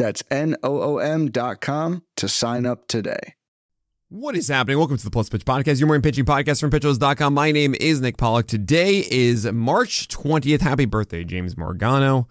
That's N-O-O-M dot com to sign up today. What is happening? Welcome to the Plus Pitch Podcast, your morning pitching podcast from pitchers.com. My name is Nick Pollack. Today is March 20th. Happy birthday, James Morgano.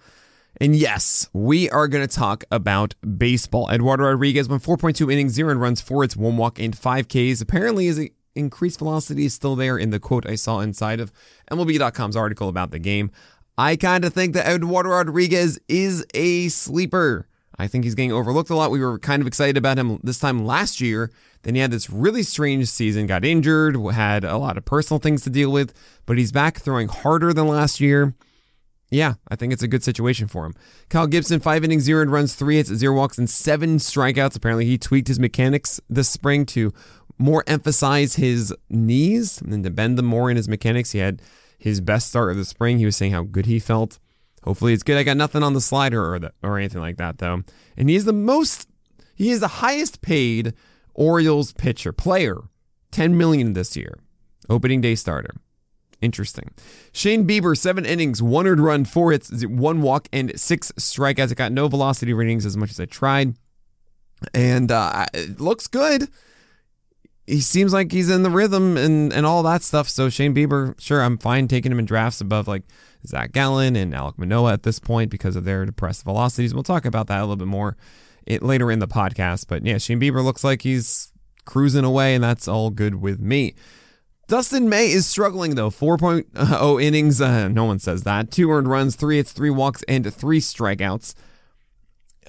And yes, we are going to talk about baseball. Eduardo Rodriguez went 4.2 innings, zero runs, four hits, one walk, and five Ks. Apparently, his increased velocity is still there in the quote I saw inside of MLB.com's article about the game. I kind of think that Eduardo Rodriguez is a sleeper. I think he's getting overlooked a lot. We were kind of excited about him this time last year. Then he had this really strange season, got injured, had a lot of personal things to deal with, but he's back throwing harder than last year. Yeah, I think it's a good situation for him. Kyle Gibson, five innings, zero runs, three hits, zero walks, and seven strikeouts. Apparently, he tweaked his mechanics this spring to more emphasize his knees and to bend them more in his mechanics. He had his best start of the spring. He was saying how good he felt. Hopefully it's good. I got nothing on the slider or the, or anything like that though. And he's the most he is the highest paid Orioles pitcher player, 10 million this year. Opening day starter. Interesting. Shane Bieber, seven innings, one earned run, four hits, one walk, and six strikeouts. It got no velocity ratings as much as I tried. And uh, it looks good he seems like he's in the rhythm and, and all that stuff. So Shane Bieber, sure, I'm fine taking him in drafts above like Zach Gallen and Alek Manoah at this point because of their depressed velocities. We'll talk about that a little bit more it, later in the podcast. But yeah, Shane Bieber looks like he's cruising away, and that's all good with me. Dustin May is struggling though. 4.0 innings. Uh, no one says that. Two earned runs, three hits, three walks, and three strikeouts.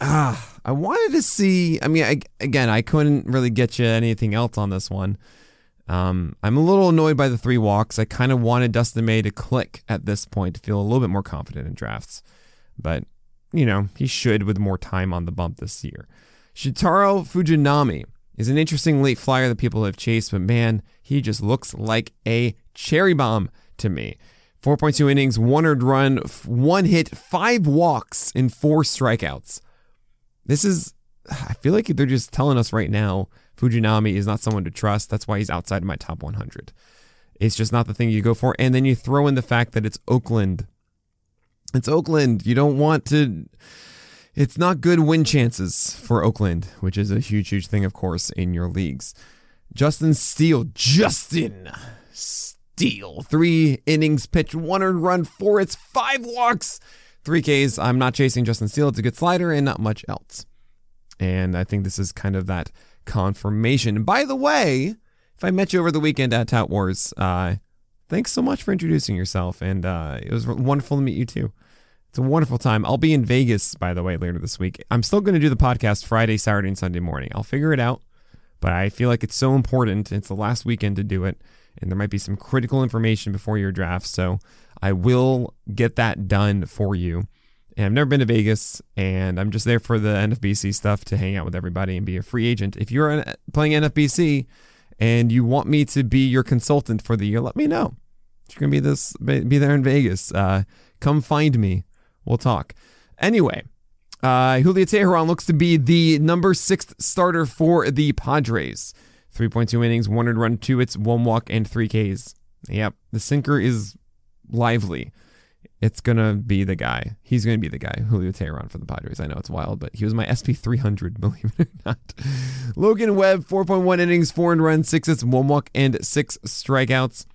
Ah, I wanted to see. I mean, I, again, I couldn't really get you anything else on this one. Um, I'm a little annoyed by the three walks. I kind of wanted Dustin May to click at this point to feel a little bit more confident in drafts, but you know he should with more time on the bump this year. Shintaro Fujinami is an interesting late flyer that people have chased, but man, he just looks like a cherry bomb to me. 4.2 innings, one earned run, one hit, five walks, and four strikeouts. This is, I feel like they're just telling us right now Fujinami is not someone to trust. That's why he's outside of my top 100. It's just not the thing you go for. And then you throw in the fact that it's Oakland. It's Oakland. You don't want to. It's not good win chances for Oakland, which is a huge, huge thing, of course, in your leagues. Justin Steele. Justin Steele. Three innings pitched, one earned run, four hits, five walks. 3Ks, I'm not chasing Justin Steele. It's a good slider and not much else. And I think this is kind of that confirmation. By the way, if I met you over the weekend at Tout Wars, uh, thanks so much for introducing yourself. And uh, it was wonderful to meet you too. It's a wonderful time. I'll be in Vegas, by the way, later this week. I'm still going to do the podcast Friday, Saturday, and Sunday morning. I'll figure it out, but I feel like it's so important. It's the last weekend to do it, and there might be some critical information before your draft. So I will get that done for you. And I've never been to Vegas, and I'm just there for the NFBC stuff to hang out with everybody and be a free agent. If you're playing NFBC and you want me to be your consultant for the year, let me know. You're gonna be this be there in Vegas. Uh, come find me. We'll talk. Anyway, uh, Julio Teheran looks to be the number six starter for the Padres. 3.2 innings, one run, two hits, one walk, and three Ks. Yep, the sinker is lively, it's gonna be the guy. He's gonna be the guy, Julio Teheran for the Padres. I know it's wild, but he was my SP 300, believe it or not. Logan Webb, 4.1 innings, four and runs, six hits, one walk, and six strikeouts.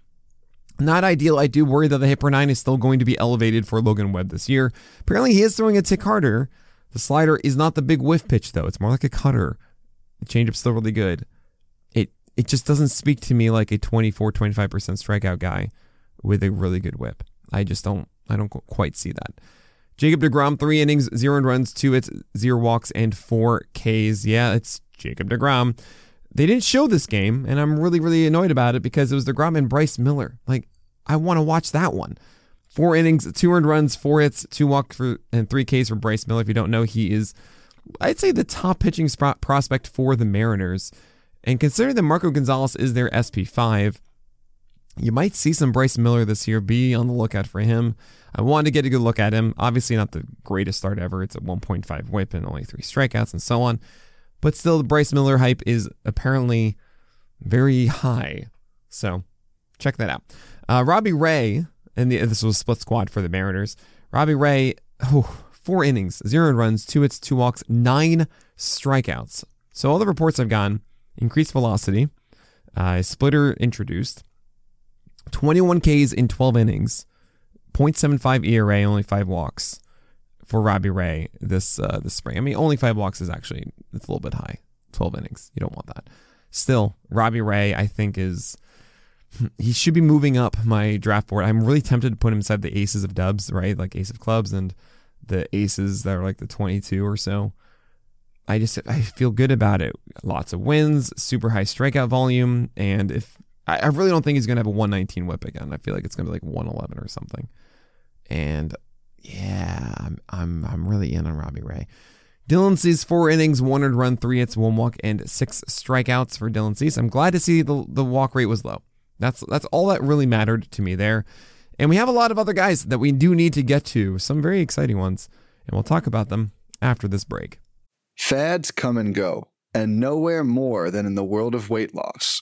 Not ideal. I do worry that the hit nine is still going to be elevated for Logan Webb this year. Apparently, he is throwing a tick harder. The slider is not the big whiff pitch, though. It's more like a cutter. The changeup's still really good. It it just doesn't speak to me like a 24, 25% strikeout guy with a really good whip. I just don't I don't quite see that. Jacob DeGrom, three innings, zero runs, two hits, zero walks, and four Ks. Yeah, it's Jacob DeGrom. They didn't show this game, and I'm really, really annoyed about it because it was DeGrom and Bryce Miller. Like, I want to watch that one. Four innings, two earned runs, four hits, two walks, for, and three Ks for Bryce Miller. If you don't know, he is I'd say the top pitching prospect for the Mariners. And considering that Marco Gonzalez is their SP5, you might see some Bryce Miller this year. Be on the lookout for him. I wanted to get a good look at him. Obviously, not the greatest start ever. It's a 1.5 whip and only three strikeouts and so on. But still, the Bryce Miller hype is apparently very high. So check that out. Uh, Robbie Ray, and the, this was split squad for the Mariners. Robbie Ray, oh, four innings, zero runs, two hits, two walks, nine strikeouts. So all the reports I've gotten increased velocity, uh, splitter introduced, 21 Ks in 12 innings, 0.75 ERA, only five walks for Robbie Ray this uh, this spring. I mean, only five walks is actually it's a little bit high. 12 innings, you don't want that. Still, Robbie Ray, I think is he should be moving up my draft board. I'm really tempted to put him inside the aces of dubs, right? Like ace of clubs and the aces that are like the 22 or so. I just I feel good about it. Lots of wins, super high strikeout volume, and if I, I really don't think he's gonna have a 119 whip again. I feel like it's gonna be like 111 or something. And yeah, I'm I'm I'm really in on Robbie Ray. Dylan Cease four innings, one earned run, three hits, one walk, and six strikeouts for Dylan Cease. I'm glad to see the the walk rate was low. That's that's all that really mattered to me there. And we have a lot of other guys that we do need to get to, some very exciting ones, and we'll talk about them after this break. Fads come and go, and nowhere more than in the world of weight loss.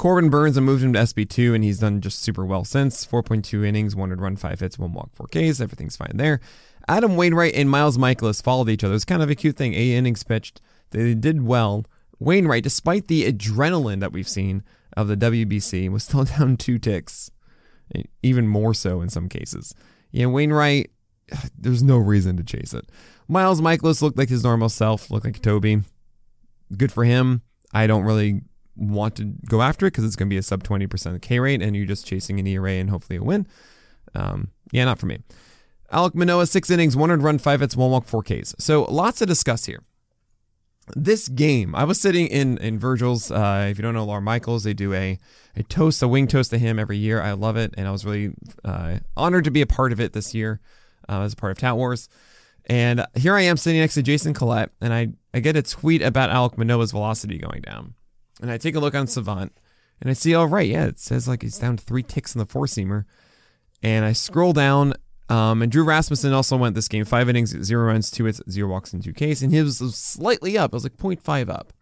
Corbin Burnes, I moved him to SP2, and he's done just super well since. 4.2 innings, one run, five hits, one walk, four Ks. Everything's fine there. Adam Wainwright and Miles Mikolas followed each other. It's kind of a cute thing. Eight innings pitched. They did well. Wainwright, despite the adrenaline that we've seen of the WBC, was still down two ticks, even more so in some cases. Yeah, Wainwright, there's no reason to chase it. Miles Mikolas looked like his normal self, looked like Toby. Good for him. I don't really want to go after it because it's going to be a sub 20% K rate and you're just chasing an ERA and hopefully a win. Um, yeah, not for me. Alek Manoah, six innings, one run, five hits, one walk, four Ks. So lots to discuss here. This game, I was sitting in in Virgil's. Uh, if you don't know Lawr Michaels, they do a a toast, a wing toast to him every year. I love it, and I was really uh, honored to be a part of it this year uh, as a part of Tout Wars. And here I am sitting next to Jason Collette, and I, I get a tweet about Alek Manoah's velocity going down. And I take a look on Savant and I see, all oh, yeah, it says like he's down three ticks in the four seamer. And I scroll down, um, and Drew Rasmussen also went this game five innings, zero runs, two hits, zero walks, and two Ks. And he was slightly up. It was like 0.5 up.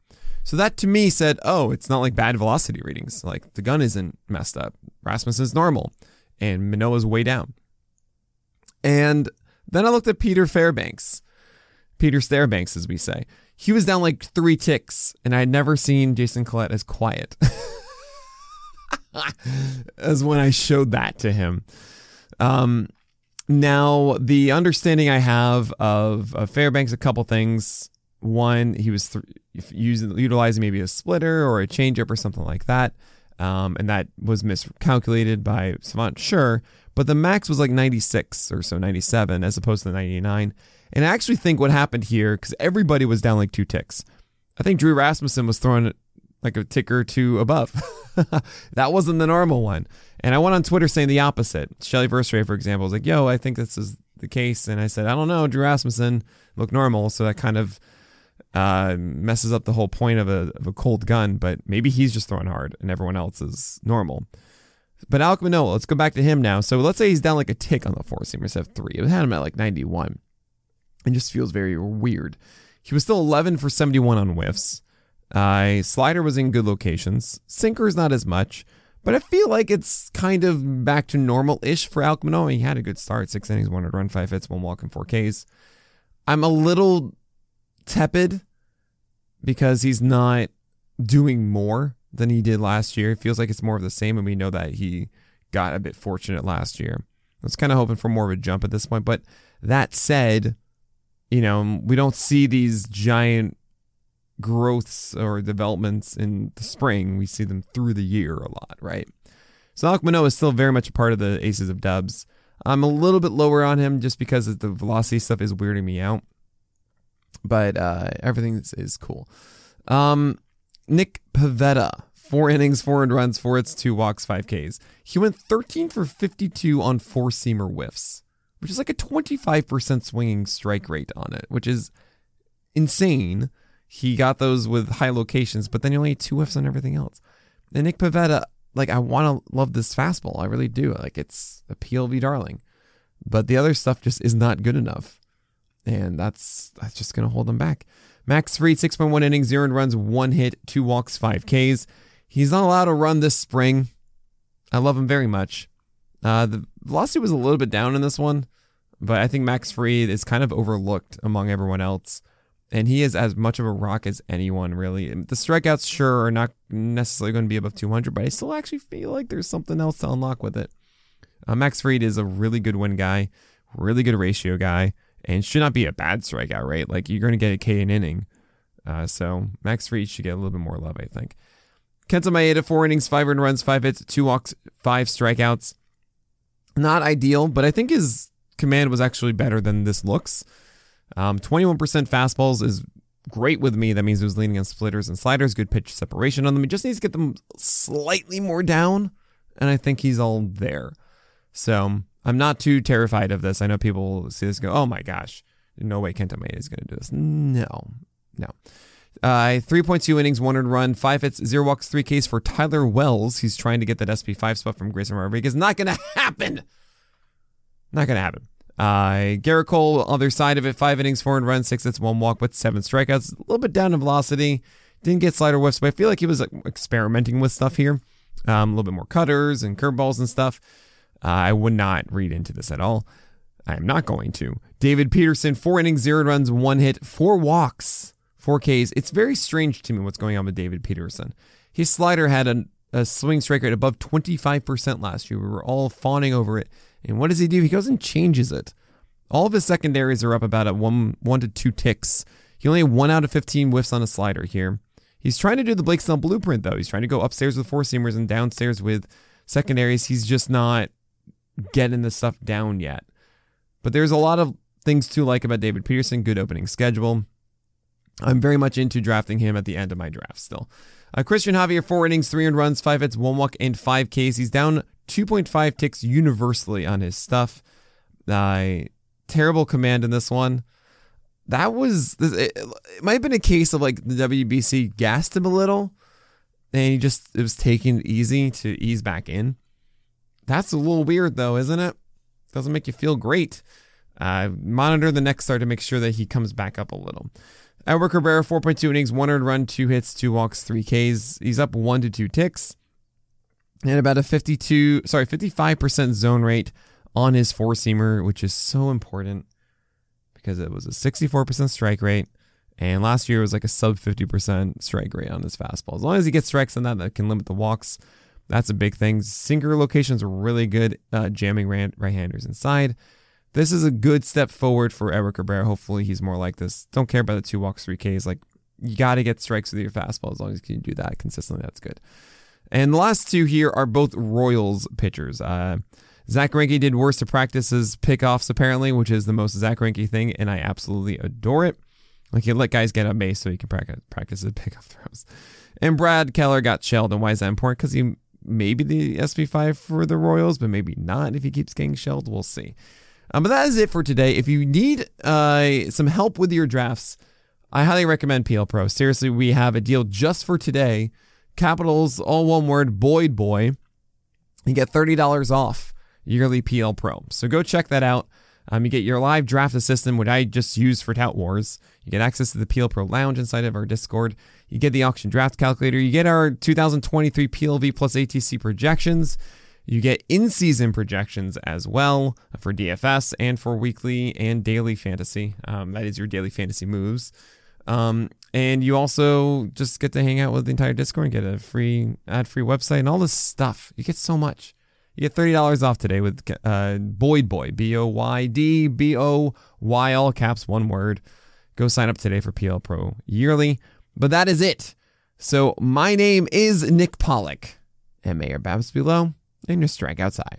So that to me said, oh, it's not like bad velocity readings. Like the gun isn't messed up. Rasmussen's normal, and Manoah's way down. And then I looked at Peter Fairbanks, Peter Stairbanks, as we say he was down like three ticks, and I had never seen Jason Collette as quiet as when I showed that to him. Um, now, the understanding I have of, of Fairbanks, a couple things. One, he was th- using utilizing maybe a splitter or a changeup or something like that, um, and that was miscalculated by Savant. Sure, but the max was like 96 or so, 97 as opposed to the 99. And I actually think what happened here, because everybody was down like two ticks, I think Drew Rasmussen was throwing like a tick or two above. that wasn't the normal one. And I went on Twitter saying the opposite. Shelly Verougstraete, for example, was like, yo, I think this is the case. And I said, I don't know, Drew Rasmussen looked normal. So that kind of uh, messes up the whole point of a, of a cold gun. But maybe he's just throwing hard and everyone else is normal. But Alek Manoah, let's go back to him now. So let's say he's down like a tick on the four seamer, instead of three. It had him at like 91 and just feels very weird. He was still 11 for 71 on whiffs. Uh, slider was in good locations. Sinker is not as much, but I feel like it's kind of back to normal ish for Alek Manoah. He had a good start six innings, one run, five hits, one walk, and four Ks. I'm a little tepid because he's not doing more than he did last year. It feels like it's more of the same, and we know that he got a bit fortunate last year. I was kind of hoping for more of a jump at this point, but that said, you know, we don't see these giant growths or developments in the spring. We see them through the year a lot, right? So Alek Manoah is still very much a part of the Aces of Dubs. I'm a little bit lower on him just because the velocity stuff is weirding me out, but uh, everything is, is cool. Um, Nick Pivetta, four innings, four runs, four hits, two walks, five Ks. He went 13 for 52 on four seamer whiffs which is like a 25% swinging strike rate on it, which is insane. He got those with high locations, but then he only had two whiffs on everything else. And Nick Pivetta, like, I want to love this fastball. I really do. Like, it's a PLV darling. But the other stuff just is not good enough. And that's that's just going to hold him back. Max Fried, 6.1 innings, zero runs, one hit, two walks, five Ks. He's not allowed to run this spring. I love him very much. Uh, the velocity was a little bit down in this one, but I think Max Fried is kind of overlooked among everyone else. And he is as much of a rock as anyone, really. The strikeouts, sure, are not necessarily going to be above 200, but I still actually feel like there's something else to unlock with it. Uh, Max Fried is a really good win guy, really good ratio guy, and should not be a bad strikeout rate. Like, you're going to get a K an inning. Uh, so Max Fried should get a little bit more love, I think. Kenta Maeda, four innings, five earned runs, five hits, two walks, five strikeouts not ideal, but I think his command was actually better than this looks. Um, 21% fastballs is great with me. That means he was leaning on splitters and sliders, good pitch separation on them. He just needs to get them slightly more down, and I think he's all there. So I'm not too terrified of this. I know people see this go, oh my gosh, no way Kenta Maeda is going to do this. No, no. Uh, 3.2 innings, one earned run, five hits, zero walks, three Ks for Tyler Wells. He's trying to get that SP5 spot from Grayson Rodriguez. Not going to happen. Not going to happen. Uh, Gerrit Cole, other side of it, five innings, four earned runs, six hits, one walk, but seven strikeouts. A little bit down in velocity. Didn't get slider whiffs, but I feel like he was like, experimenting with stuff here. Um, a little bit more cutters and curveballs and stuff. Uh, I would not read into this at all. I am not going to. David Peterson, four innings, zero runs, one hit, four walks. 4Ks. It's very strange to me what's going on with David Peterson. His slider had a, a swing strike rate above 25% last year. We were all fawning over it. And what does he do? He goes and changes it. All of his secondaries are up about at one, one to two ticks. He only had one out of 15 whiffs on a slider here. He's trying to do the Blake Snell blueprint, though. He's trying to go upstairs with four seamers and downstairs with secondaries. He's just not getting the stuff down yet. But there's a lot of things to like about David Peterson. Good opening schedule. I'm very much into drafting him at the end of my draft still. Uh, Cristian Javier, four innings, three earned runs, five hits, one walk, and five Ks. He's down 2.5 ticks universally on his stuff. Uh, terrible command in this one. That was, it, it might have been a case of like the WBC gassed him a little and he just, it was taking it easy to ease back in. That's a little weird though, isn't it? Doesn't make you feel great. Uh, monitor the next start to make sure that he comes back up a little. Edward Cabrera, 4.2 innings, one earned run, two hits, two walks, three Ks. He's up one to two ticks. And about a 52, sorry, 55% zone rate on his four seamer, which is so important because it was a 64% strike rate. And last year it was like a sub 50% strike rate on his fastball. As long as he gets strikes on that, that can limit the walks. That's a big thing. Sinker locations are really good, uh, jamming right handers inside. This is a good step forward for Eric Cabrera. Hopefully, he's more like this. Don't care about the two walks, three Ks. Like, you got to get strikes with your fastball as long as you can do that consistently. That's good. And the last two here are both Royals pitchers. Uh, Zack Greinke did worse to practice his pickoffs, apparently, which is the most Zack Greinke thing, and I absolutely adore it. Like, he let guys get on base so he can practice, practice his pickoff throws. And Brad Keller got shelled. And why is that important? Because he may be the SP5 for the Royals, but maybe not if he keeps getting shelled. We'll see. Um, but that is it for today. If you need uh, some help with your drafts, I highly recommend PL Pro. Seriously, we have a deal just for today. Capitals, all one word, Boyd Boy. You get $30 off yearly PL Pro. So go check that out. Um, you get your live draft assistant, which I just use for Tout Wars. You get access to the PL Pro Lounge inside of our Discord. You get the auction draft calculator. You get our 2023 PLV plus ATC projections. You get in season projections as well for DFS and for weekly and daily fantasy. Um, that is your daily fantasy moves. Um, and you also just get to hang out with the entire Discord and get a free ad free website and all this stuff. You get so much. You get $30 off today with uh, Boyd Boy, B O Y D B O Y, all caps, one word. Go sign up today for PL Pro yearly. But that is it. So my name is Nick Pollack and may your babs below and your strikeouts high.